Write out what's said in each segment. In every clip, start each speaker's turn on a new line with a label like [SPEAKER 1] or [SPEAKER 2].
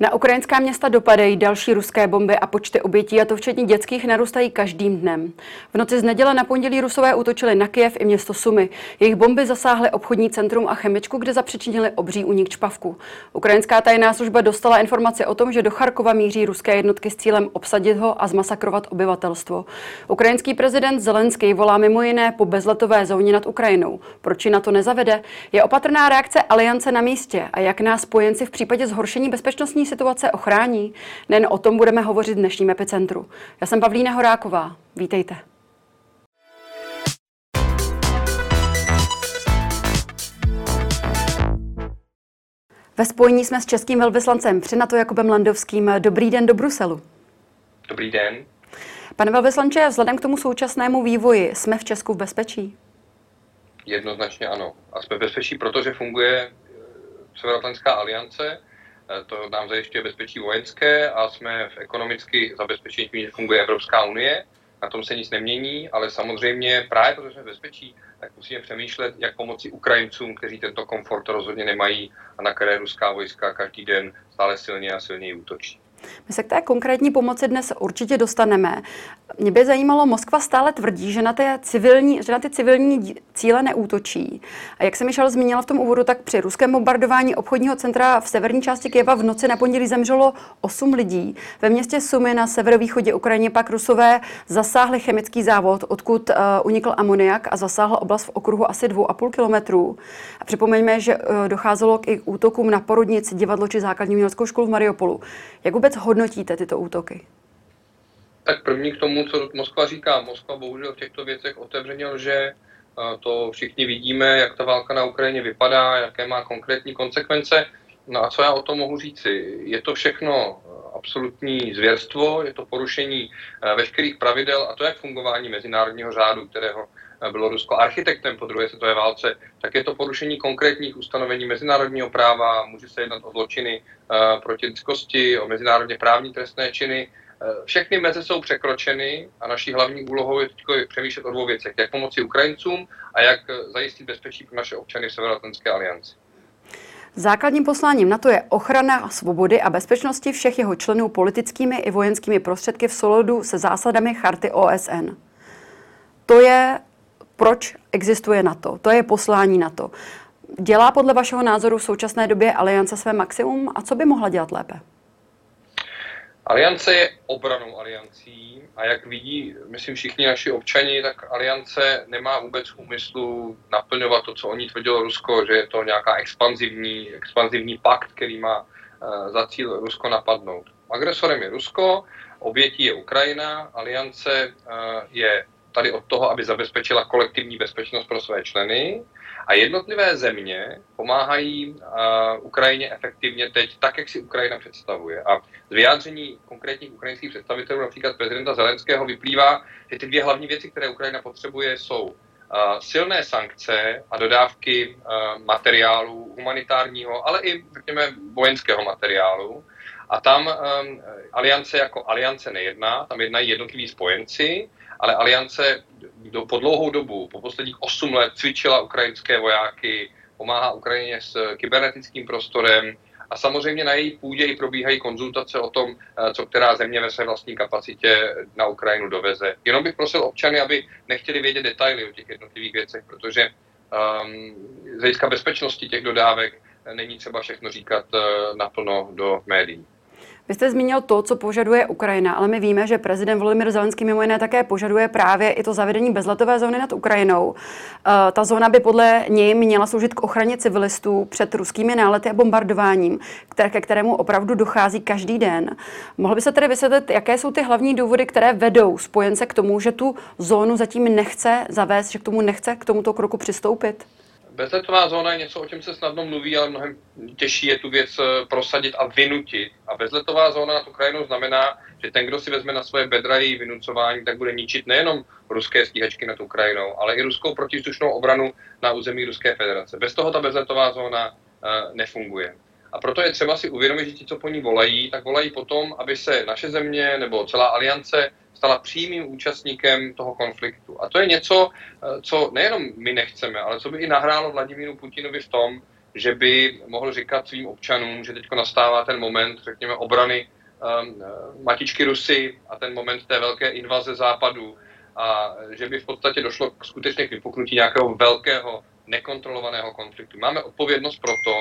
[SPEAKER 1] Na ukrajinská města dopadají další ruské bomby a počty obětí, a to včetně dětských, narůstají každým dnem. V noci z neděle na pondělí rusové útočili na Kiev i město Sumy. Jejich bomby zasáhly obchodní centrum a chemičku, kde zapřičinili obří únik čpavku. Ukrajinská tajná služba dostala informace o tom, že do Charkova míří ruské jednotky s cílem obsadit ho a zmasakrovat obyvatelstvo. Ukrajinský prezident Zelenský volá mimo jiné po bezletové zóně nad Ukrajinou. Proč na to nezavede? Je opatrná reakce aliance na místě a jak nás spojenci v případě zhoršení bezpečnostní situace ochrání? Nen o tom budeme hovořit v dnešním epicentru. Já jsem Pavlína Horáková. Vítejte. Ve spojení jsme s českým velvyslancem při NATO Jakubem Landovským. Dobrý den do Bruselu.
[SPEAKER 2] Dobrý den.
[SPEAKER 1] Pane velvyslanče, vzhledem k tomu současnému vývoji, jsme v Česku v bezpečí?
[SPEAKER 2] Jednoznačně ano. A jsme v bezpečí, protože funguje eh, Severoatlantická aliance, to nám zajišťuje bezpečí vojenské a jsme v ekonomicky zabezpečení tím, že funguje Evropská unie. Na tom se nic nemění, ale samozřejmě právě protože jsme bezpečí, tak musíme přemýšlet, jak pomoci Ukrajincům, kteří tento komfort rozhodně nemají a na které ruská vojska každý den stále silně a silněji útočí.
[SPEAKER 1] My se k té konkrétní pomoci dnes určitě dostaneme. Mě by zajímalo, Moskva stále tvrdí, že na, ty civilní, že na ty civilní cíle neútočí. A jak jsem Michal zmínila v tom úvodu, tak při ruském bombardování obchodního centra v severní části Kyjeva v noci na pondělí zemřelo 8 lidí. Ve městě Sumy na severovýchodě Ukrajině pak rusové zasáhli chemický závod, odkud uh, unikl amoniak a zasáhl oblast v okruhu asi 2,5 kilometrů. A připomeňme, že uh, docházelo k útokům na porodnici, divadlo či základní uměleckou školu v Mariupolu. Jak vůbec hodnotíte tyto útoky?
[SPEAKER 2] Tak první k tomu, co Moskva říká. Moskva bohužel v těchto věcech otevřeně lže. To všichni vidíme, jak ta válka na Ukrajině vypadá, jaké má konkrétní konsekvence. No a co já o tom mohu říci? Je to všechno absolutní zvěrstvo, je to porušení eh, veškerých pravidel a to jak fungování mezinárodního řádu, kterého bylo Rusko architektem po druhé světové válce, tak je to porušení konkrétních ustanovení mezinárodního práva, může se jednat o zločiny eh, proti lidskosti, o mezinárodně právní trestné činy. Všechny meze jsou překročeny a naší hlavní úlohou je teď přemýšlet o dvou věcech. Jak pomoci Ukrajincům a jak zajistit bezpečí pro naše občany v Severoatlantské alianci.
[SPEAKER 1] Základním posláním NATO je ochrana svobody a bezpečnosti všech jeho členů politickými i vojenskými prostředky v souladu se zásadami charty OSN. To je, proč existuje NATO. To je poslání NATO. Dělá podle vašeho názoru v současné době aliance své maximum a co by mohla dělat lépe?
[SPEAKER 2] Aliance je obranou aliancí a jak vidí, myslím, všichni naši občani, tak aliance nemá vůbec úmyslu naplňovat to, co oni tvrdilo Rusko, že je to nějaká expanzivní, expanzivní pakt, který má uh, za cíl Rusko napadnout. Agresorem je Rusko, obětí je Ukrajina, aliance uh, je tady od toho, aby zabezpečila kolektivní bezpečnost pro své členy a jednotlivé země pomáhají uh, Ukrajině efektivně teď tak, jak si Ukrajina představuje. A z vyjádření konkrétních ukrajinských představitelů, například prezidenta Zelenského, vyplývá, že ty dvě hlavní věci, které Ukrajina potřebuje, jsou uh, silné sankce a dodávky uh, materiálu humanitárního, ale i, řekněme, vojenského materiálu. A tam um, aliance jako aliance nejedná, tam jednají jednotliví spojenci, ale aliance do, po dlouhou dobu, po posledních 8 let cvičila ukrajinské vojáky, pomáhá Ukrajině s kybernetickým prostorem a samozřejmě na její půdě i probíhají konzultace o tom, eh, co která země ve své vlastní kapacitě na Ukrajinu doveze. Jenom bych prosil občany, aby nechtěli vědět detaily o těch jednotlivých věcech, protože um, z hlediska bezpečnosti těch dodávek není třeba všechno říkat uh, naplno do médií.
[SPEAKER 1] Vy jste zmínil to, co požaduje Ukrajina, ale my víme, že prezident Volodymyr Zelenský mimo jiné také požaduje právě i to zavedení bezletové zóny nad Ukrajinou. Eh, ta zóna by podle něj měla sloužit k ochraně civilistů před ruskými nálety a bombardováním, které, ke kterému opravdu dochází každý den. Mohl by se tedy vysvětlit, jaké jsou ty hlavní důvody, které vedou spojence k tomu, že tu zónu zatím nechce zavést, že k tomu nechce k tomuto kroku přistoupit?
[SPEAKER 2] Bezletová zóna je něco, o čem se snadno mluví, ale mnohem těžší je tu věc eh, prosadit a vynutit. A bezletová zóna nad Ukrajinou znamená, že ten, kdo si vezme na svoje bedra její vynucování, tak bude ničit nejenom ruské stíhačky nad Ukrajinou, ale i ruskou protivzdušnou obranu na území Ruské federace. Bez toho ta bezletová zóna uh, nefunguje. A proto je třeba si uvědomit, že ti, co po ní volají, tak volají potom, aby se naše země nebo celá aliance stala přímým účastníkem toho konfliktu. A to je něco, eh, co nejenom my nechceme, ale co by i nahrálo Vladimíru Putinovi v tom, že by mohl říkat svým občanům, že teď nastává ten moment, řekněme, obrany um, matičky Rusy a ten moment té velké invaze západu a že by v podstatě došlo k skutečně k vypuknutí nějakého velkého nekontrolovaného konfliktu. Máme odpovědnost pro to,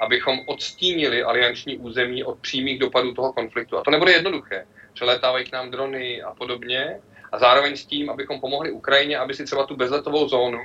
[SPEAKER 2] abychom odstínili alianční území od přímých dopadů toho konfliktu. A to nebude jednoduché. Přelétávají k nám drony a podobně. A zároveň s tím, abychom pomohli Ukrajině, aby si třeba tu bezletovou zónu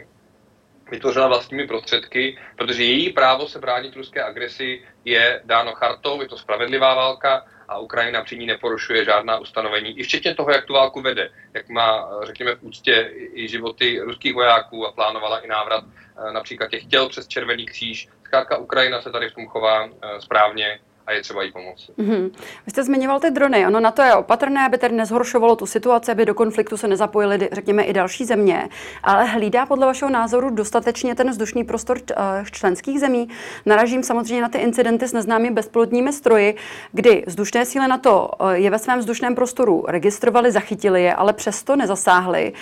[SPEAKER 2] vytvořila vlastními prostředky, protože její právo se bránit ruské agresi je dáno chartou, je to spravedlivá válka a Ukrajina při ní neporušuje žádná ustanovení, i včetně toho, jak tu válku vede, jak má, řekněme, v úctě i životy ruských vojáků a plánovala i návrat eh, například těch těl přes Červený kříž. Zkrátka Ukrajina se tady v tom chová eh, správně a je třeba jí pomoci. Mm-hmm.
[SPEAKER 1] Vy jste zmiňoval ty drony. Ono na to je opatrné, aby tedy nezhoršovalo tu situaci, aby do konfliktu se nezapojili, řekněme, i další země. Ale hlídá podle vašeho názoru dostatečně ten vzdušný prostor eh, členských zemí? Naražím samozřejmě na ty incidenty s neznámými bezpilotními stroji, kdy vzdušné síly na to eh, je ve svém vzdušném prostoru registrovali, zachytili je, ale přesto nezasáhli.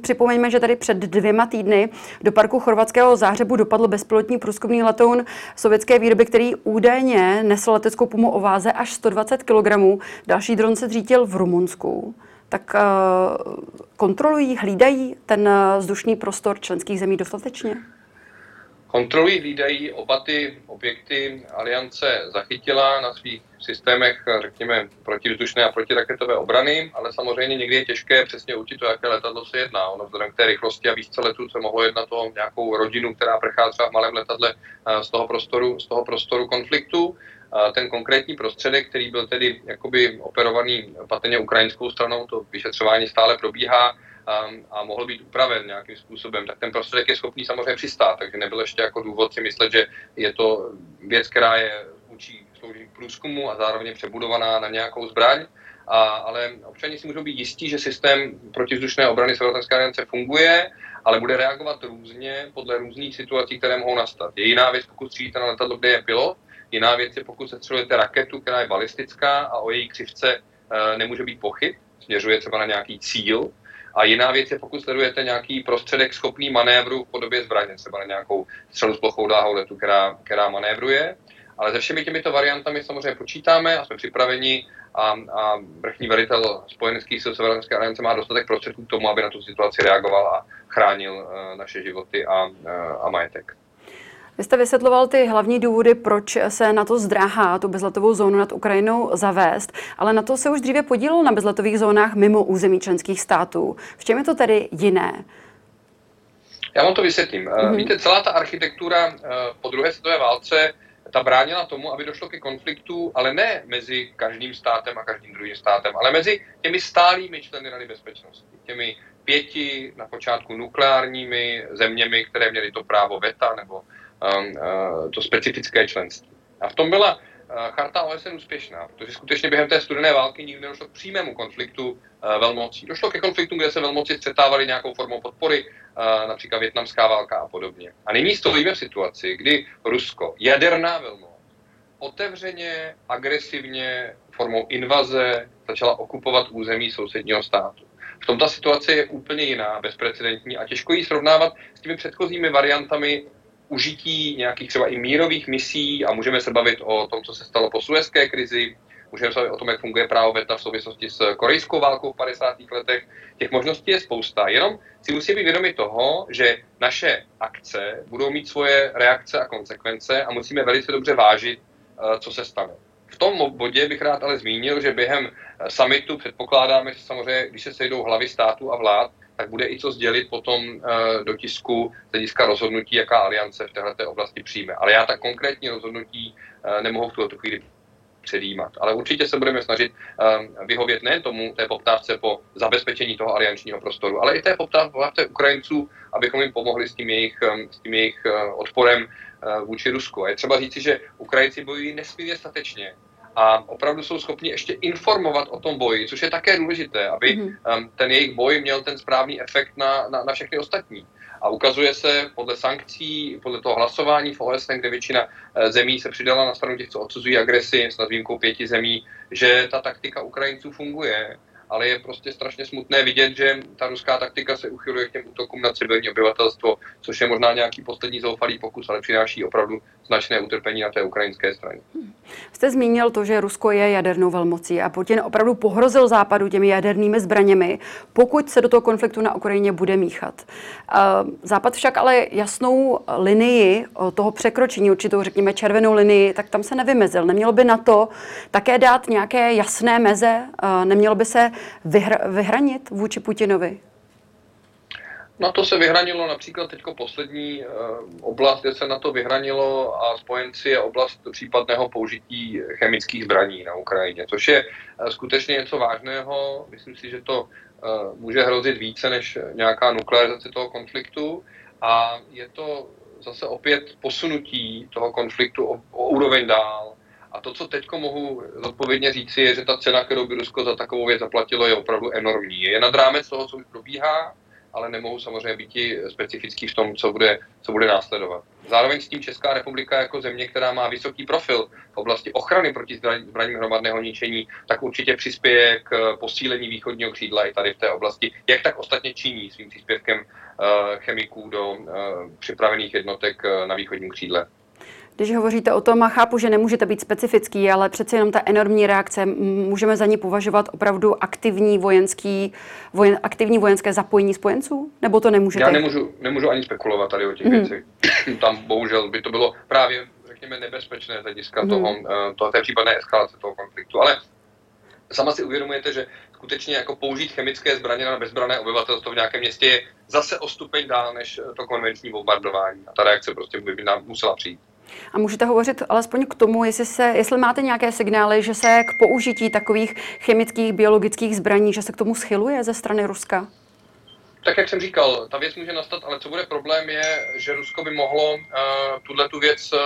[SPEAKER 1] Připomeňme, že tady před dvěma týdny do parku chorvatského záhřebu dopadl bezpilotní průzkumný letoun sovětské výroby, který údajně nesl leteckou pumu o váze až 120 kg. Další dron se zřítil v Rumunsku. Tak uh, kontrolují, hlídají ten eh, vzdušný prostor členských zemí dostatečně?
[SPEAKER 2] Kontrolují, hlídají oba ty objekty Aliance zachytila na svých systémech, řekněme, protivzdušné a protiraketové obrany, ale samozřejmě někdy je těžké přesně určit, o jaké letadlo se jedná. Ono vzhledem k té rychlosti a výšce letu se mohlo jednat o nějakou rodinu, která prchá třeba v malém letadle eh, z toho prostoru, z toho prostoru konfliktu ten konkrétní prostředek, který byl tedy jakoby operovaný patrně ukrajinskou stranou, to vyšetřování stále probíhá a, a mohl být upraven nějakým způsobem, tak ten prostředek je schopný samozřejmě přistát, takže nebyl ještě jako důvod si myslet, že je to věc, která je učí slouží k průzkumu a zároveň přebudovaná na nějakou zbraň. A, ale občani si můžou být jistí, že systém protivzdušné obrany Severoatlantické aliance funguje, ale bude reagovat různě podle různých situací, které mohou nastat. Je jiná věc, pokud střílíte na letadlo, kde je pilot, Jiná věc je, pokud se střelujete raketu, která je balistická a o její křivce e, nemůže být pochyb, směřuje třeba na nějaký cíl. A jiná věc je, pokud sledujete nějaký prostředek schopný manévru v podobě zbraně, třeba na nějakou střelu s plochou dláhou letu, která, která manévruje. Ale se všemi těmito variantami samozřejmě počítáme a jsme připraveni a, a vrchní velitel spojeneckých sil Severoatlantické aliance má dostatek prostředků k tomu, aby na tu situaci reagoval a chránil uh, naše životy a, uh, a majetek.
[SPEAKER 1] Vy jste vysvětloval ty hlavní důvody, proč se na to zdráhá tu bezletovou zónu nad Ukrajinou zavést, ale na to se už dříve podílelo na bezletových zónách mimo území členských států. V čem je to tedy jiné?
[SPEAKER 2] Já vám to vysvětlím. Mm-hmm. Víte, celá ta architektura eh, po druhé světové válce ta bránila tomu, aby došlo ke konfliktu, ale ne mezi každým státem a každým druhým státem, ale mezi těmi stálými členy Rady bezpečnosti, těmi pěti na počátku nukleárními zeměmi, které měly to právo VETA nebo to specifické členství. A v tom byla uh, charta OSN úspěšná, protože skutečně během té studené války nikdy nedošlo k přímému konfliktu uh, velmocí. Došlo ke konfliktu, kde se velmoci střetávaly nějakou formou podpory, například větnamská válka a podobně. A nyní stojíme v situaci, kdy Rusko, jaderná velmoc, otevřeně, agresivně, formou invaze začala okupovat území sousedního státu. V tom ta situace je úplně jiná, bezprecedentní a těžko ji srovnávat s těmi předchozími variantami užití nějakých třeba i mírových misí a můžeme se bavit o tom, co se stalo po suezké krizi, můžeme se bavit o tom, jak funguje právo VETA v souvislosti s korejskou válkou v 50. letech. Těch možností je spousta, jenom si musí být vědomi toho, že naše akce budou mít svoje reakce a konsekvence a musíme velice dobře vážit, eh, co se stane. V tom bodě bych rád ale zmínil, že během eh, summitu předpokládáme, že samozřejmě, když se sejdou hlavy států a vlád, tak bude i co sdělit potom eh, do tisku z hlediska rozhodnutí, jaká aliance v této oblasti přijme. Ale já tak konkrétní rozhodnutí eh, nemohu v tuto chvíli předjímat. Ale určitě se budeme snažit vyhovět nejen tomu té poptávce po zabezpečení toho aliančního prostoru, ale i té poptávce Ukrajinců, abychom jim pomohli s tím jejich, s tím jejich odporem vůči Rusku. A je třeba říci, že Ukrajinci bojují nesmírně statečně a opravdu jsou schopni ještě informovat o tom boji, což je také důležité, aby mm-hmm. ten jejich boj měl ten správný efekt na, na, na všechny ostatní. A ukazuje se podle sankcí, podle toho hlasování v OSN, kde většina eh, zemí se přidala na stranu těch, co odsuzují agresi, s výjimkou pěti zemí, že ta taktika Ukrajinců funguje ale je prostě strašně smutné vidět, že ta ruská taktika se uchyluje k těm útokům na civilní obyvatelstvo, což je možná nějaký poslední zoufalý pokus, ale přináší opravdu značné utrpení na té ukrajinské straně.
[SPEAKER 1] Jste zmínil to, že Rusko je jadernou velmocí a Putin opravdu pohrozil západu těmi jadernými zbraněmi, pokud se do toho konfliktu na Ukrajině bude míchat. Západ však ale jasnou linii toho překročení, určitou řekněme červenou linii, tak tam se nevymezil. Nemělo by na to také dát nějaké jasné meze? Nemělo by se vyhr- vyhranit vůči Putinovi?
[SPEAKER 2] Na to se vyhranilo například teď poslední uh, oblast, kde se na to vyhranilo a spojenci je oblast případného použití chemických zbraní na Ukrajině, což je uh, skutečně něco vážného. Myslím si, že to uh, může hrozit více než nějaká nuklearizace toho konfliktu a je to zase opět posunutí toho konfliktu o, o úroveň dál. A to, co teď mohu zodpovědně říci, je, že ta cena, kterou by Rusko za takovou věc zaplatilo, je opravdu enormní. Je nad rámec toho, co už probíhá, ale nemohu samozřejmě být specifický v tom, co bude, co bude následovat. Zároveň s tím Česká republika jako země, která má vysoký profil v oblasti ochrany proti zbraním hromadného ničení, tak určitě přispěje k posílení východního křídla i tady v té oblasti, jak tak ostatně činí svým příspěvkem uh, chemiků do uh, připravených jednotek na východním křídle.
[SPEAKER 1] Když hovoříte o tom, a chápu, že nemůžete být specifický, ale přece jenom ta enormní reakce, můžeme za ní považovat opravdu aktivní, vojenský, vojen, aktivní vojenské zapojení spojenců? Nebo to nemůžete?
[SPEAKER 2] Já nemůžu, nemůžu ani spekulovat tady o těch mm. věcech. Tam bohužel by to bylo právě, řekněme, nebezpečné z hlediska mm. toho, eh, toho, té případné eskalace toho konfliktu. Ale sama si uvědomujete, že skutečně jako použít chemické zbraně na bezbrané obyvatelstvo v nějakém městě je zase o stupeň dál než to konvenční bombardování. A ta reakce prostě by nám musela přijít.
[SPEAKER 1] A můžete hovořit alespoň k tomu, jestli, se, jestli máte nějaké signály, že se k použití takových chemických, biologických zbraní, že se k tomu schyluje ze strany Ruska?
[SPEAKER 2] Tak jak jsem říkal, ta věc může nastat, ale co bude problém je, že Rusko by mohlo uh, tuhle tu věc uh,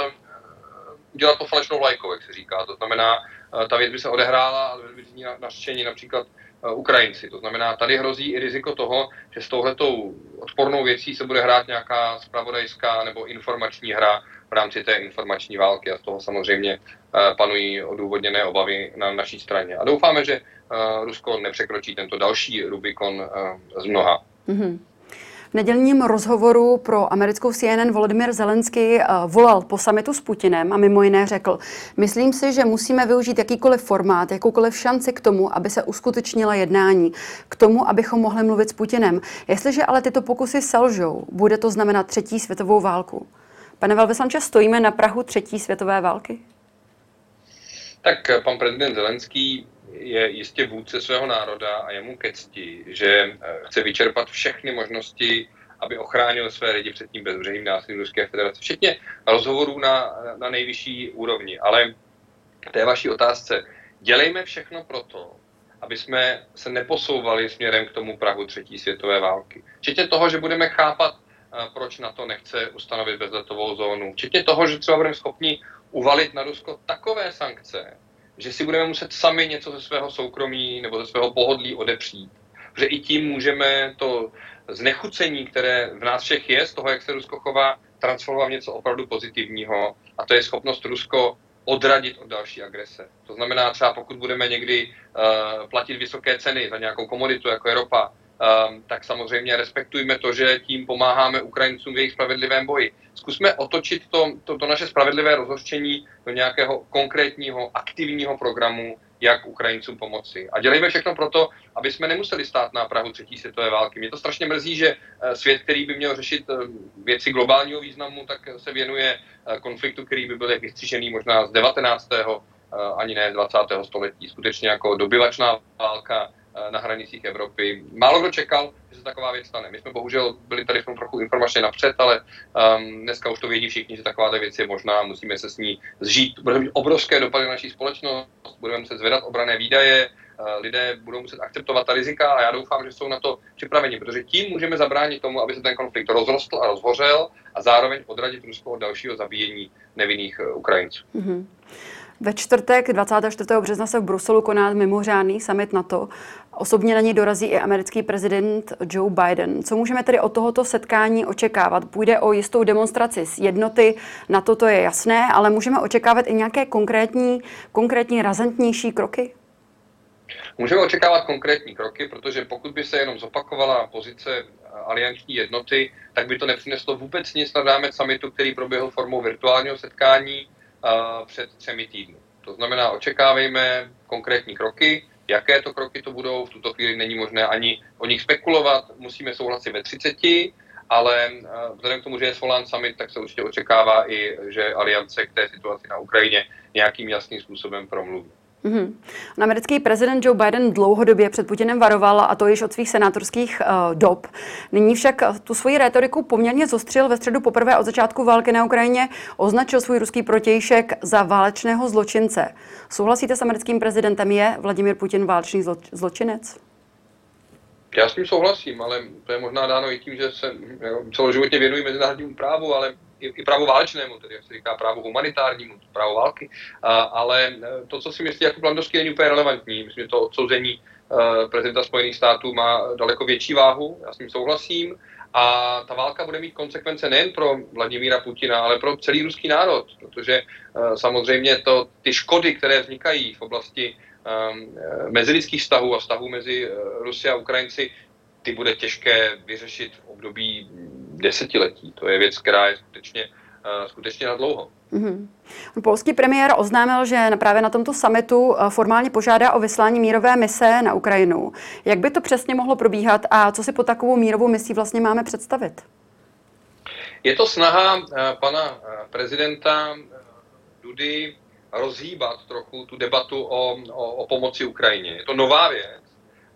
[SPEAKER 2] udělat to falešnou lajkou, jak se říká. To znamená, ta věc by se odehrála, ale by z ní nařčení například uh, Ukrajinci. To znamená, tady hrozí i riziko toho, že s touhletou odpornou věcí se bude hrát nějaká spravodajská nebo informační hra, v rámci té informační války a z toho samozřejmě eh, panují odůvodněné obavy na naší straně. A doufáme, že eh, Rusko nepřekročí tento další Rubikon eh, z mnoha. Mm-hmm.
[SPEAKER 1] V nedělním rozhovoru pro americkou CNN Volodymyr Zelensky volal po samitu s Putinem a mimo jiné řekl, myslím si, že musíme využít jakýkoliv formát, jakoukoliv šanci k tomu, aby se uskutečnila jednání, k tomu, abychom mohli mluvit s Putinem. Jestliže ale tyto pokusy selžou, bude to znamenat třetí světovou válku. Pane velvyslanče, stojíme na Prahu třetí světové války?
[SPEAKER 2] Tak eh, pan prezident Zelenský je jistě vůdce svého národa a je mu ke cti, že eh, chce vyčerpat všechny možnosti, aby ochránil své lidi před tím bezbřehým násilím Ruské federace, včetně rozhovorů na, na nejvyšší úrovni. Ale k té vaší otázce, dělejme všechno proto, aby jsme se neposouvali směrem k tomu Prahu třetí světové války. Včetně toho, že budeme chápat proč na to nechce ustanovit bezletovou zónu. Včetně toho, že třeba budeme schopni uvalit na Rusko takové sankce, že si budeme muset sami něco ze svého soukromí nebo ze svého pohodlí odepřít. Že i tím můžeme to znechucení, které v nás všech je, z toho, jak se Rusko chová, transformovat v něco opravdu pozitivního. A to je schopnost Rusko odradit od další agrese. To znamená třeba pokud budeme někdy uh, platit vysoké ceny za nějakou komoditu, jako je ropa, tak samozřejmě respektujme to, že tím pomáháme Ukrajincům v jejich spravedlivém boji. Zkusme otočit to, to, to naše spravedlivé rozhořčení do nějakého konkrétního, aktivního programu, jak Ukrajincům pomoci. A dělejme všechno proto, aby jsme nemuseli stát na Prahu třetí světové války. Mě to strašně mrzí, že eh, svět, který by měl řešit eh, věci globálního významu, tak se věnuje eh, konfliktu, který by byl vystřížený možná z 19. ani ne z 20. století. Skutečně jako dobyvačná válka, na hranicích Evropy. Málo kdo čekal, že se taková věc stane. My jsme bohužel byli tady v tom trochu informačně napřed, ale um, dneska už to vědí všichni, že taková věc je možná, musíme se s ní zžít. Budeme mít obrovské dopady na naší společnost, budeme muset zvedat obrané výdaje, uh, lidé budou muset akceptovat ta rizika a já doufám, že jsou na to připraveni, protože tím můžeme zabránit tomu, aby se ten konflikt rozrostl a rozhořel a zároveň odradit Rusko od dalšího zabíjení nevinných uh, Ukrajinců. Mm-hmm.
[SPEAKER 1] Ve čtvrtek 24. března se v Bruselu koná mimořádný summit NATO. Osobně na něj dorazí i americký prezident Joe Biden. Co můžeme tedy od tohoto setkání očekávat? Půjde o jistou demonstraci z jednoty, na to to je jasné, ale můžeme očekávat i nějaké konkrétní, konkrétní razantnější kroky?
[SPEAKER 2] Můžeme očekávat konkrétní kroky, protože pokud by se jenom zopakovala pozice alianční jednoty, tak by to nepřineslo vůbec nic na rámec summitu, který proběhl formou virtuálního setkání před třemi týdny. To znamená, očekávejme konkrétní kroky, jaké to kroky to budou, v tuto chvíli není možné ani o nich spekulovat, musíme souhlasit ve 30, ale vzhledem k tomu, že je svolán summit, tak se určitě očekává i, že aliance k té situaci na Ukrajině nějakým jasným způsobem promluví.
[SPEAKER 1] Mm-hmm. Americký prezident Joe Biden dlouhodobě před Putinem varoval, a to již od svých senátorských uh, dob. Nyní však tu svoji rétoriku poměrně zostřil ve středu poprvé od začátku války na Ukrajině, označil svůj ruský protějšek za válečného zločince. Souhlasíte s americkým prezidentem? Je Vladimir Putin válečný zlo- zločinec?
[SPEAKER 2] Já s tím souhlasím, ale to je možná dáno i tím, že se celoživotně věnují mezinárodnímu právu, ale i, i právu válečnému, tedy jak se říká právu humanitárnímu, právo války, a, ale e, to, co si myslí jako Blandovský, není úplně relevantní. Myslím, že to odsouzení uh, prezidenta Spojených států má daleko větší váhu, já s tím souhlasím, a ta válka bude mít konsekvence nejen pro Vladimíra Putina, ale pro celý ruský národ, protože uh, samozřejmě to, ty škody, které vznikají v oblasti um, mezilidských vztahů a vztahů mezi Rusy a Ukrajinci, ty bude těžké vyřešit v období desetiletí. To je věc, která je skutečně, uh, skutečně na dlouho. Mm-hmm.
[SPEAKER 1] Polský premiér oznámil, že právě na tomto summitu eh, formálně požádá o vyslání mírové mise na Ukrajinu. Jak by to přesně mohlo probíhat a co si po takovou mírovou misí vlastně máme představit?
[SPEAKER 2] Je to snaha uh, pana prezidenta Dudy rozhýbat trochu tu debatu o, o, o pomoci Ukrajině. Je to nová věc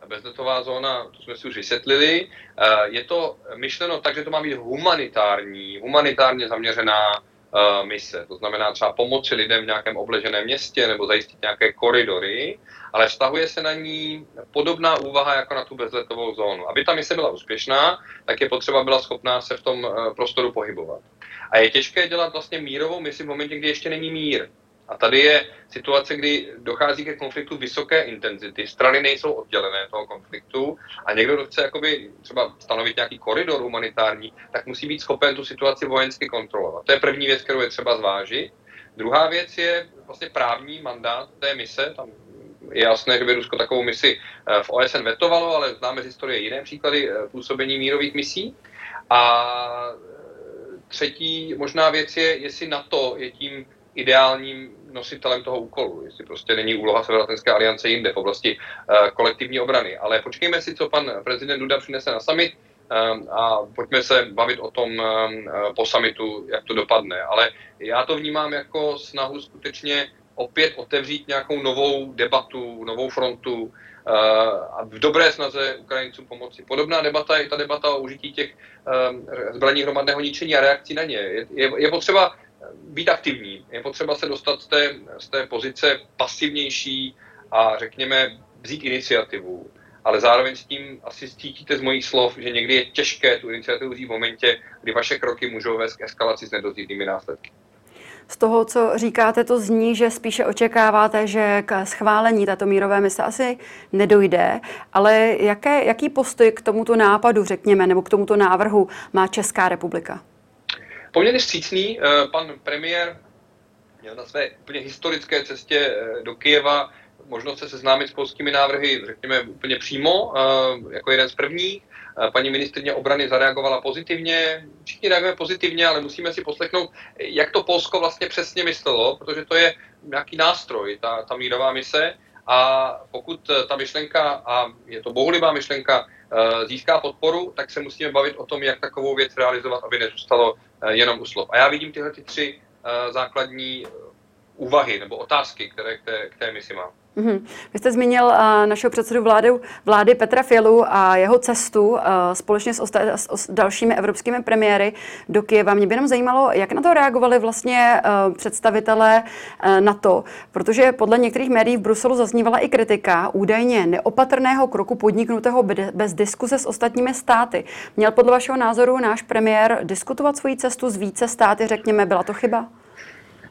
[SPEAKER 2] bezletová zóna, to jsme si už vysvětlili. Eh, je to myšleno tak, že to má být humanitární, humanitárně zaměřená eh, mise. To znamená třeba pomoci lidem v nějakém obleženém městě nebo zajistit nějaké koridory, ale vztahuje se na ní podobná úvaha jako na tu bezletovou zónu. Aby ta mise byla úspěšná, tak je potřeba byla schopná se v tom eh, prostoru pohybovat. A je těžké dělat vlastně mírovou misi v momentě, kdy ještě není mír. A tady je situace, kdy dochází ke konfliktu vysoké intenzity, strany nejsou oddělené toho konfliktu a někdo, kdo chce jakoby třeba stanovit nějaký koridor humanitární, tak musí být schopen tu situaci vojensky kontrolovat. To je první věc, kterou je třeba zvážit. Druhá věc je vlastně právní mandát té mise. Tam je jasné, že by Rusko takovou misi eh, v OSN vetovalo, ale známe z historie jiné příklady eh, působení mírových misí. A eh, třetí možná věc je, jestli NATO je tím ideálním nositelem toho úkolu, jestli prostě není úloha Severoatlantické aliance jinde v oblasti uh, kolektivní obrany. Ale počkejme si, co pan prezident Duda přinese na summit um, a pojďme se bavit o tom um, po summitu, jak to dopadne. Ale já to vnímám jako snahu skutečně opět otevřít nějakou novou debatu, novou frontu uh, a v dobré snaze Ukrajincům pomoci. Podobná debata je ta debata o užití těch um, zbraní hromadného ničení a reakcí na ně. Je, je, je potřeba být aktivní. Je potřeba se dostat z té, z té pozice pasivnější a řekněme vzít iniciativu. Ale zároveň s tím asi cítíte z mojich slov, že někdy je těžké tu iniciativu vzít v momentě, kdy vaše kroky můžou vést k eskalaci s nedozírnými následky.
[SPEAKER 1] Z toho, co říkáte, to zní, že spíše očekáváte, že k schválení této mírové mise asi nedojde, ale jaké, jaký postoj k tomuto nápadu, řekněme, nebo k tomuto návrhu má Česká republika?
[SPEAKER 2] Poměrně střícný, eh, pan premiér měl na své úplně historické cestě eh, do Kijeva možnost se seznámit s polskými návrhy, řekněme, úplně přímo, eh, jako jeden z prvních. Paní ministrně obrany zareagovala pozitivně, všichni reagujeme pozitivně, ale musíme si poslechnout, jak to Polsko vlastně přesně myslelo, protože to je nějaký nástroj, ta, ta mírová mise. A pokud ta myšlenka, a je to bohulibá myšlenka, získá podporu, tak se musíme bavit o tom, jak takovou věc realizovat, aby nezůstalo Eh, jenom u slov. A já vidím tyhle ty tři eh, základní eh, úvahy nebo otázky, které k té, k té misi mám. Mm-hmm.
[SPEAKER 1] Vy jste zmínil uh, našeho předsedu vlády, vlády Petra Fialu a jeho cestu uh, společně s, osta- s, s dalšími evropskými premiéry do Kyjeva. Mě by jenom zajímalo, jak na to reagovali vlastně uh, představitelé uh, NATO, protože podle některých médií v Bruselu zaznívala i kritika údajně neopatrného kroku podniknutého bez diskuze s ostatními státy. Měl podle vašeho názoru náš premiér diskutovat svoji cestu s více státy, řekněme, byla to chyba?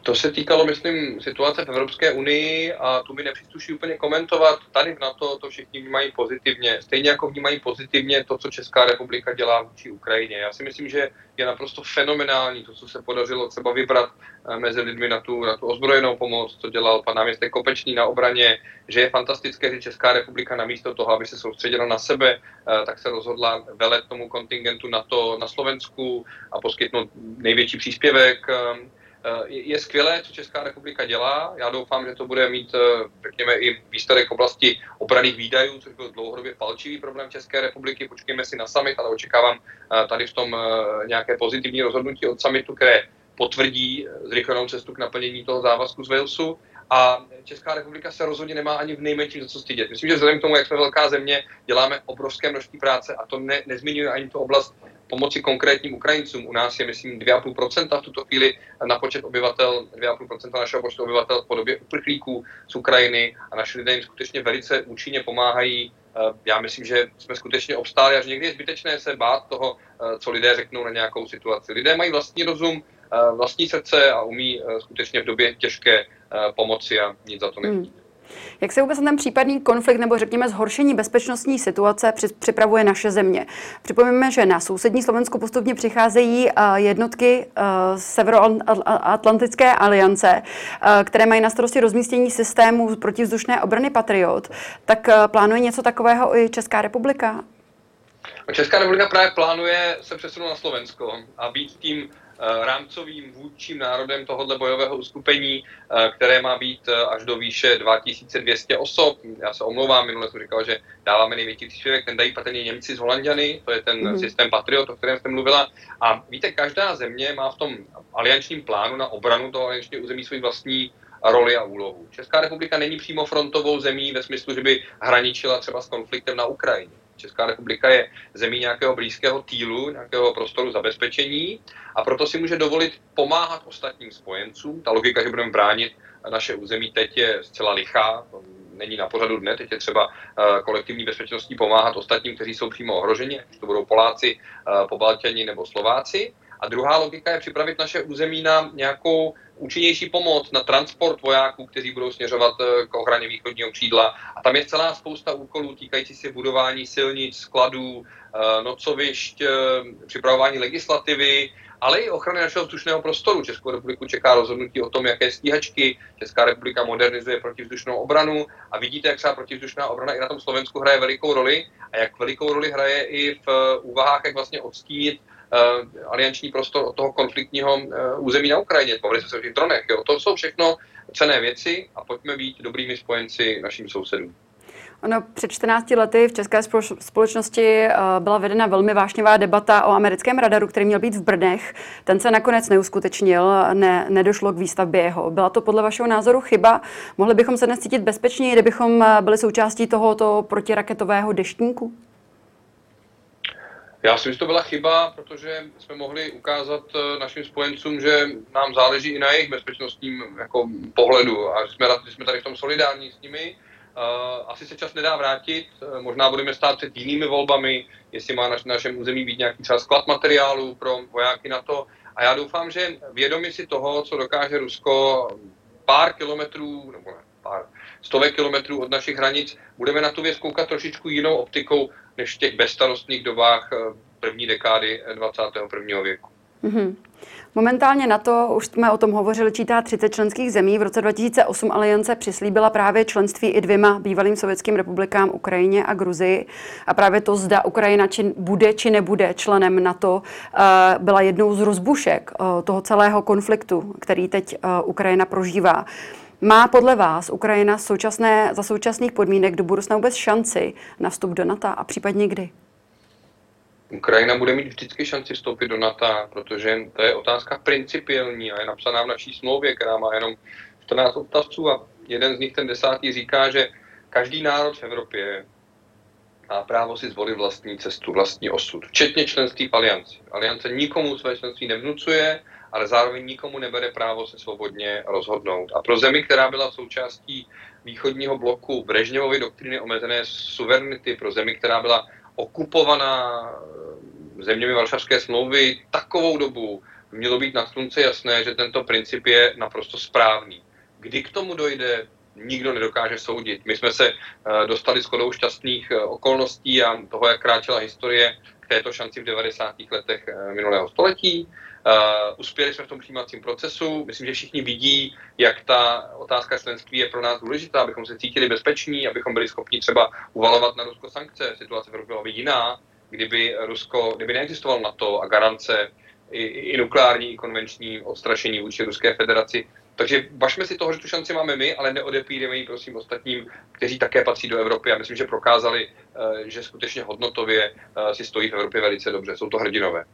[SPEAKER 2] To se týkalo, myslím, situace v Evropské unii a tu mi nepřísluší úplně komentovat. Tady na to to všichni vnímají pozitivně. Stejně jako vnímají pozitivně to, co Česká republika dělá vůči Ukrajině. Já si myslím, že je naprosto fenomenální to, co se podařilo třeba vybrat eh, mezi lidmi na tu, na tu ozbrojenou pomoc, co dělal pan náměstek Kopečný na obraně, že je fantastické, že Česká republika namísto toho, aby se soustředila na sebe, eh, tak se rozhodla velet tomu kontingentu na to na Slovensku a poskytnout největší příspěvek eh, Eh, je skvělé, co Česká republika dělá. Já doufám, že to bude mít, eh, řekněme, i výsledek oblasti obraných výdajů, což byl dlouhodobě palčivý problém České republiky. Počkejme si na summit, ale očekávám eh, tady v tom nějaké pozitivní rozhodnutí od summitu, které potvrdí zrychlenou cestu k naplnění toho závazku z Walesu. A Česká republika se rozhodně nemá ani v nejmenším za co stydět. Myslím, že vzhledem k tomu, jak jsme velká země, děláme obrovské množství práce a to ne, nezmiňuje ani tu oblast pomoci konkrétním Ukrajincům. U nás je, myslím, 2,5% v tuto chvíli na počet obyvatel, 2,5% našeho počtu obyvatel v podobě uprchlíků z Ukrajiny a naši lidé jim skutečně velice účinně pomáhají. Eh, já myslím, že jsme skutečně obstáli a že někdy je zbytečné se bát toho, eh, co lidé řeknou na nějakou situaci. Lidé mají vlastní rozum, vlastní srdce a umí skutečně v době těžké pomoci a nic za to nechtít. Hmm.
[SPEAKER 1] Jak se vůbec ten případný konflikt nebo řekněme zhoršení bezpečnostní situace připravuje naše země? Připomeňme, že na sousední Slovensku postupně přicházejí eh, jednotky eh, Severoatlantické aliance, eh, které mají na starosti rozmístění systému protivzdušné obrany Patriot. Tak plánuje něco takového i Česká republika?
[SPEAKER 2] Česká republika právě plánuje se přesunout na Slovensko a být tím Eh, rámcovým vůdčím národem tohoto bojového uskupení, eh, které má být eh, až do výše 2200 osob. Já se omlouvám, minule jsem říkal, že dáváme největší příspěvek, ten dají patrně Němci z Holandiany, to je ten mm. systém Patriot, o kterém jsem mluvila. A víte, každá země má v tom aliančním plánu na obranu toho aliančního území svůj vlastní roli a úlohu. Česká republika není přímo frontovou zemí ve smyslu, že by hraničila třeba s konfliktem na Ukrajině. Česká republika je zemí nějakého blízkého týlu, nějakého prostoru zabezpečení a proto si může dovolit pomáhat ostatním spojencům. Ta logika, že budeme bránit naše území teď je zcela lichá, není na pořadu dne, teď je třeba eh, kolektivní bezpečnostní pomáhat ostatním, kteří jsou přímo ohroženi, ať to budou Poláci, eh, Pobaltěni nebo Slováci. A druhá logika je připravit naše území na nějakou účinnější pomoc, na transport vojáků, kteří budou směřovat eh, k ochraně východního křídla. A tam je celá spousta úkolů týkající se budování silnic, skladů, eh, nocovišť, eh, připravování legislativy, ale i ochrany našeho vzdušného prostoru. Českou republiku čeká rozhodnutí o tom, jaké stíhačky. Česká republika modernizuje protivzdušnou obranu a vidíte, jak se protivzdušná obrana i na tom Slovensku hraje velikou roli a jak velikou roli hraje i v úvahách, jak vlastně odstínit alianční prostor od toho konfliktního uh, území na Ukrajině. Bavili jsme se o těch dronech. Jo. To jsou všechno cené věci a pojďme být dobrými spojenci našim sousedům.
[SPEAKER 1] Ono před 14 lety v české společnosti byla vedena velmi vášnivá debata o americkém radaru, který měl být v Brnech. Ten se nakonec neuskutečnil, ne, nedošlo k výstavbě jeho. Byla to podle vašeho názoru chyba? Mohli bychom se dnes cítit bezpečněji, kdybychom byli součástí tohoto protiraketového deštníku?
[SPEAKER 2] Já si myslím, že to byla chyba, protože jsme mohli ukázat eh, našim spojencům, že nám záleží i na jejich bezpečnostním jako, pohledu a že jsme, že jsme tady v tom solidární s nimi. Uh, asi se čas nedá vrátit, uh, možná budeme stát před jinými volbami, jestli má na našem území být nějaký třeba sklad materiálu pro vojáky na to. A já doufám, že vědomi si toho, co dokáže Rusko pár kilometrů, nebo ne, pár stovek kilometrů od našich hranic, budeme na tu věc koukat trošičku jinou optikou, než v těch bezstarostných dobách eh, první dekády 21. věku. Mm-hmm.
[SPEAKER 1] Momentálně na to, už jsme o tom hovořili, čítá 30 členských zemí. V roce 2008 Aliance přislíbila právě členství i dvěma bývalým sovětským republikám Ukrajině a Gruzii. A právě to, zda Ukrajina či bude či nebude členem NATO, eh, byla jednou z rozbušek eh, toho celého konfliktu, který teď Ukrajina prožívá. Má podle vás Ukrajina současné, za současných podmínek do budoucna vůbec šanci na vstup do NATO a případně kdy?
[SPEAKER 2] Ukrajina bude mít vždycky šanci vstoupit do NATO, protože to je otázka principiální a je napsaná v naší smlouvě, která má jenom 14 odstavců a jeden z nich, ten desátý, říká, že každý národ v Evropě má právo si zvolit vlastní cestu, vlastní osud, včetně členství v alianci. Aliance nikomu své členství nevnucuje, ale zároveň nikomu nebere právo se svobodně rozhodnout. A pro zemi, která byla součástí východního bloku Brežněvovy doktriny omezené suverenity, pro zemi, která byla okupovaná eh, zeměmi Varšavské smlouvy takovou dobu, mělo být na slunce jasné, že tento princip je naprosto správný. Kdy k tomu dojde, nikdo nedokáže soudit. My jsme se eh, dostali s kodou šťastných eh, okolností a toho, jak kráčela historie k této šanci v 90. letech minulého století. Uh, uspěli jsme v tom přijímacím procesu. Myslím, že všichni vidí, jak ta otázka členství je pro nás důležitá, abychom se cítili bezpeční, abychom byli schopni třeba uvalovat na Rusko sankce. Situace v Evropě byla jiná, kdyby Rusko, kdyby neexistoval NATO a garance i, i nukleární, i konvenční odstrašení vůči Ruské federaci. Takže važme si toho, že tu šanci máme my, ale neodepíráme ji prosím ostatním, kteří také patří do Evropy a myslím, že prokázali, eh, že skutečně hodnotově eh, si stojí v Evropě velice dobře. Jsou to hrdinové.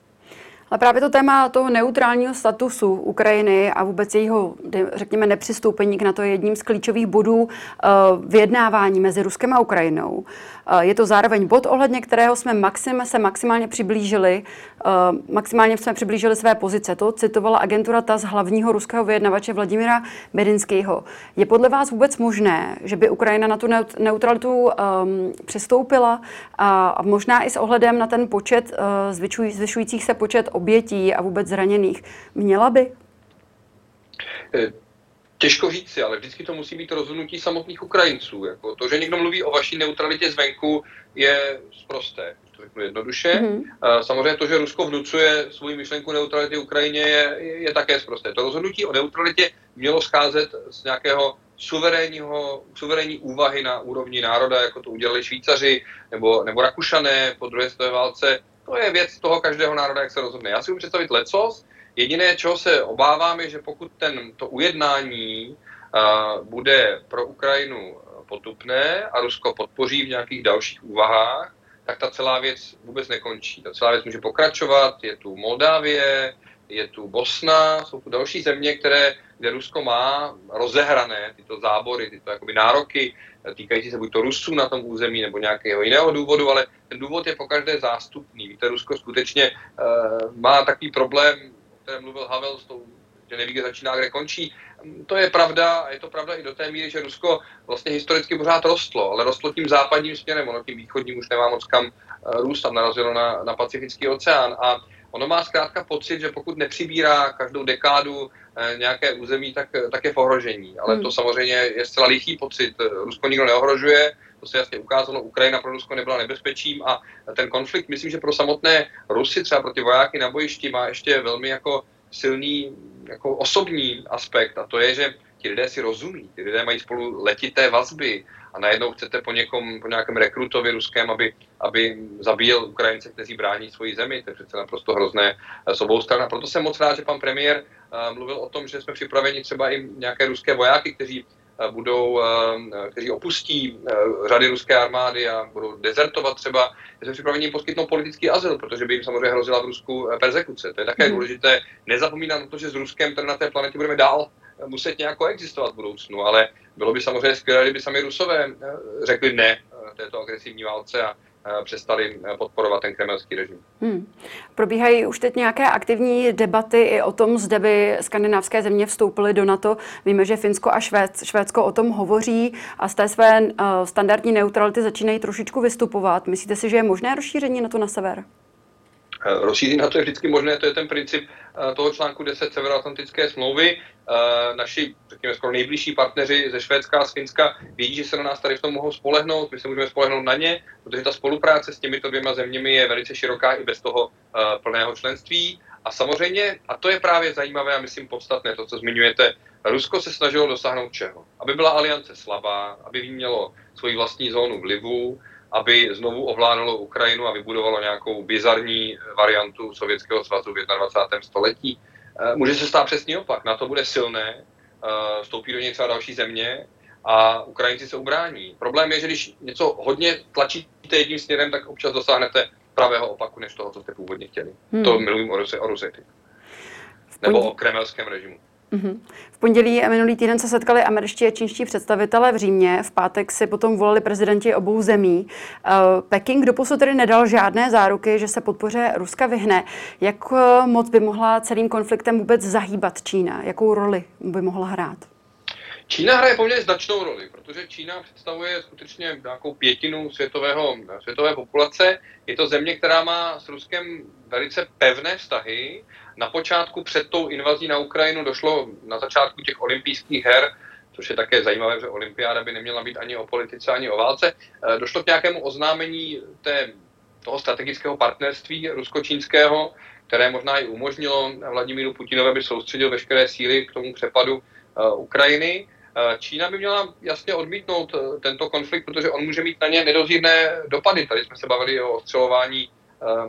[SPEAKER 1] Ale právě to téma toho neutrálního statusu Ukrajiny a vůbec jejího, řekněme, nepřistoupení k NATO je jedním z klíčových bodů eh, vyjednávání mezi Ruskem a Ukrajinou. Eh, je to zároveň bod, ohledně kterého jsme maxim, se maximálně přiblížili, maximálně jsme přiblížili své pozice. To citovala agentura TAS hlavního ruského vyjednavače Vladimira Medinského. Je podle vás vůbec možné, že by Ukrajina na tu neutralitu um, přistoupila a, možná i s ohledem na ten počet, uh, zvyšuj, zvyšujících se počet obětí a vůbec zraněných? Měla by?
[SPEAKER 2] Těžko říct si, ale vždycky to musí být rozhodnutí samotných Ukrajinců. Jako to, že někdo mluví o vaší neutralitě zvenku, je zprosté, to řeknu jednoduše. Mm-hmm. Samozřejmě to, že Rusko vnucuje svou myšlenku neutrality Ukrajině, je, je, je také zprosté. To rozhodnutí o neutralitě mělo scházet z nějakého suverénního, suverénní úvahy na úrovni národa, jako to udělali Švýcaři nebo, nebo Rakušané po druhé světové válce. To je věc toho každého národa, jak se rozhodne. Já si můžu představit lecos, Jediné, čeho se obávám, je, že pokud ten, to ujednání uh, bude pro Ukrajinu potupné a Rusko podpoří v nějakých dalších úvahách, tak ta celá věc vůbec nekončí. Ta celá věc může pokračovat, je tu Moldávie, je tu Bosna, jsou tu další země, které, kde Rusko má rozehrané tyto zábory, tyto jakoby nároky týkající se buď to Rusů na tom území nebo nějakého jiného důvodu, ale ten důvod je pokaždé zástupný. Víte, Rusko skutečně uh, má takový problém kterém mluvil Havel, s tou, že neví, kde začíná, kde končí. To je pravda a je to pravda i do té míry, že Rusko vlastně historicky pořád rostlo, ale rostlo tím západním směrem, ono tím východním už nemá moc kam eh, růst, tam narazilo na, na Pacifický oceán a ono má zkrátka pocit, že pokud nepřibírá každou dekádu eh, nějaké území, tak, tak je v ohrožení. Ale hmm. to samozřejmě je zcela lichý pocit. Rusko nikdo neohrožuje, to se jasně ukázalo, Ukrajina pro Rusko nebyla nebezpečím a ten konflikt, myslím, že pro samotné Rusy, třeba pro ty vojáky na bojišti, má ještě velmi jako silný jako osobní aspekt a to je, že ti lidé si rozumí, ti lidé mají spolu letité vazby a najednou chcete po někom, po nějakém rekrutovi ruském, aby, aby zabíjel Ukrajince, kteří brání svoji zemi, to je přece naprosto hrozné s obou stran. A proto jsem moc rád, že pan premiér uh, mluvil o tom, že jsme připraveni třeba i nějaké ruské vojáky, kteří budou, kteří opustí řady ruské armády a budou dezertovat třeba, jsme připraveni poskytnout politický azyl, protože by jim samozřejmě hrozila v Rusku persekuce. To je také mm. důležité nezapomínat na to, že s Ruskem tady na té planetě budeme dál muset nějak existovat v budoucnu, ale bylo by samozřejmě skvělé, kdyby sami Rusové řekli ne této agresivní válce a přestali eh, podporovat ten kremelský režim. Hmm.
[SPEAKER 1] Probíhají už teď nějaké aktivní debaty i o tom, zda by skandinávské země vstoupily do NATO. Víme, že Finsko a Švéd, Švédsko o tom hovoří a z té své uh, standardní neutrality začínají trošičku vystupovat. Myslíte si, že je možné rozšíření NATO na sever?
[SPEAKER 2] Rozšíření na to je vždycky možné, to je ten princip toho článku 10 Severoatlantické smlouvy. Naši, řekněme, skoro nejbližší partneři ze Švédska a z Finska vědí, že se na nás tady v tom mohou spolehnout, my se můžeme spolehnout na ně, protože ta spolupráce s těmito dvěma zeměmi je velice široká i bez toho plného členství. A samozřejmě, a to je právě zajímavé a myslím podstatné, to, co zmiňujete, Rusko se snažilo dosáhnout čeho? Aby byla aliance slabá, aby mělo svoji vlastní zónu vlivu, aby znovu ovládalo Ukrajinu a vybudovalo nějakou bizarní variantu Sovětského svazu v 21. století. Eh, může se stát přesný opak. Na to bude silné, eh, vstoupí do něj třeba další země a Ukrajinci se ubrání. Problém je, že když něco hodně tlačíte jedním směrem, tak občas dosáhnete pravého opaku, než toho, co jste původně chtěli. Hmm. To mluvím o, Ruse, o Rusety. Nebo o kremelském režimu.
[SPEAKER 1] Mm-hmm. V pondělí a minulý týden se setkali američtí a čínští představitelé v Římě. V pátek si potom volali prezidenti obou zemí. Uh, Peking doposud tedy nedal žádné záruky, že se podpoře Ruska vyhne. Jak uh, moc by mohla celým konfliktem vůbec zahýbat Čína? Jakou roli by mohla hrát?
[SPEAKER 2] Čína hraje poměrně značnou roli, protože Čína představuje skutečně nějakou pětinu světového, světové populace. Je to země, která má s Ruskem velice pevné vztahy. Na počátku před tou invazí na Ukrajinu došlo na začátku těch olympijských her, což je také zajímavé, že olympiáda by neměla být ani o politice, ani o válce, eh, došlo k nějakému oznámení té, toho strategického partnerství rusko-čínského, které možná i umožnilo Vladimíru Putinovi, aby soustředil veškeré síly k tomu přepadu uh, Ukrajiny. Uh, Čína by měla jasně odmítnout uh, tento konflikt, protože on může mít na ně nedozírné dopady. Tady jsme se bavili o ostřelování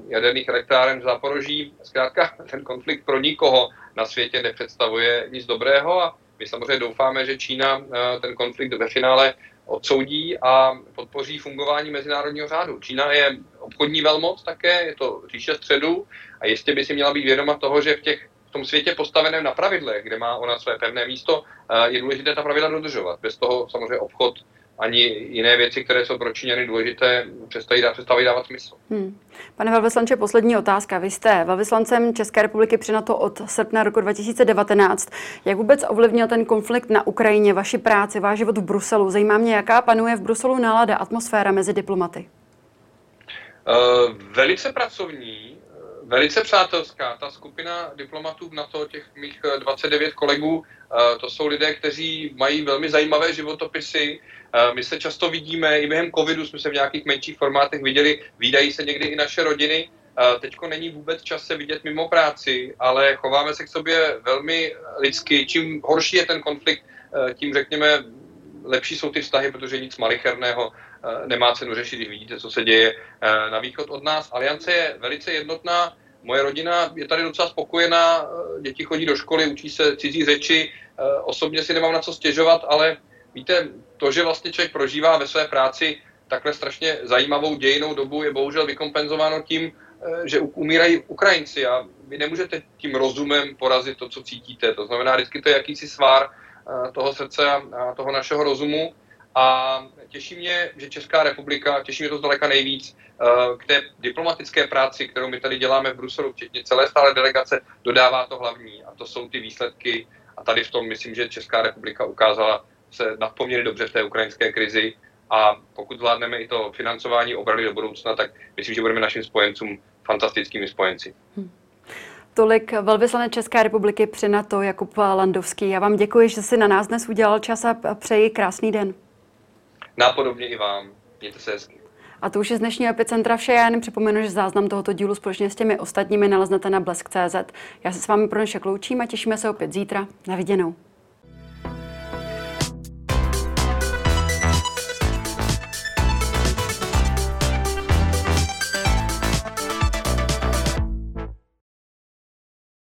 [SPEAKER 2] jaderných elektráren v Záporoží. Zkrátka, ten konflikt pro nikoho na světě nepředstavuje nic dobrého a my samozřejmě doufáme, že Čína ten konflikt ve finále odsoudí a podpoří fungování mezinárodního řádu. Čína je obchodní velmoc také, je to říše středu a jistě by si měla být vědoma toho, že v těch v tom světě postaveném na pravidlech, kde má ona své pevné místo, je důležité ta pravidla dodržovat. Bez toho samozřejmě obchod ani jiné věci, které jsou pro Číňany důležité, přestaví, přestaví dávat smysl. Hmm.
[SPEAKER 1] Pane velvyslanče, poslední otázka. Vy jste velvyslancem České republiky při NATO od srpna roku 2019. Jak vůbec ovlivnil ten konflikt na Ukrajině, vaši práci, váš život v Bruselu? Zajímá mě, jaká panuje v Bruselu nálada, atmosféra mezi diplomaty?
[SPEAKER 2] Uh, velice pracovní, velice přátelská. Ta skupina diplomatů na to, těch mých 29 kolegů, to jsou lidé, kteří mají velmi zajímavé životopisy. My se často vidíme, i během covidu jsme se v nějakých menších formátech viděli, výdají se někdy i naše rodiny. Teďko není vůbec čas se vidět mimo práci, ale chováme se k sobě velmi lidsky. Čím horší je ten konflikt, tím řekněme, lepší jsou ty vztahy, protože nic malicherného nemá cenu řešit, když vidíte, co se děje na východ od nás. Aliance je velice jednotná, Moje rodina je tady docela spokojená, děti chodí do školy, učí se cizí řeči, osobně si nemám na co stěžovat, ale víte, to, že vlastně člověk prožívá ve své práci takhle strašně zajímavou dějinou dobu, je bohužel vykompenzováno tím, že umírají Ukrajinci a vy nemůžete tím rozumem porazit to, co cítíte. To znamená, vždycky to je jakýsi svár toho srdce a toho našeho rozumu. A těší mě, že Česká republika, těší mě to zdaleka nejvíc, eh, k té diplomatické práci, kterou my tady děláme v Bruselu, včetně celé stále delegace, dodává to hlavní. A to jsou ty výsledky. A tady v tom myslím, že Česká republika ukázala se nadpoměrně dobře v té ukrajinské krizi. A pokud zvládneme i to financování obrany do budoucna, tak myslím, že budeme našim spojencům fantastickými spojenci. Hmm.
[SPEAKER 1] Tolik velvyslanec České republiky při NATO Jakub Landovský. Já vám děkuji, že jsi na nás dnes udělal čas a přeji krásný den.
[SPEAKER 2] Nápodobně i vám. Mějte se hezky.
[SPEAKER 1] A to už je z dnešního epicentra vše. Já jen připomenu, že záznam tohoto dílu společně s těmi ostatními naleznete na blesk.cz. Já se s vámi pro dnešek loučím a těšíme se opět zítra. Na viděnou.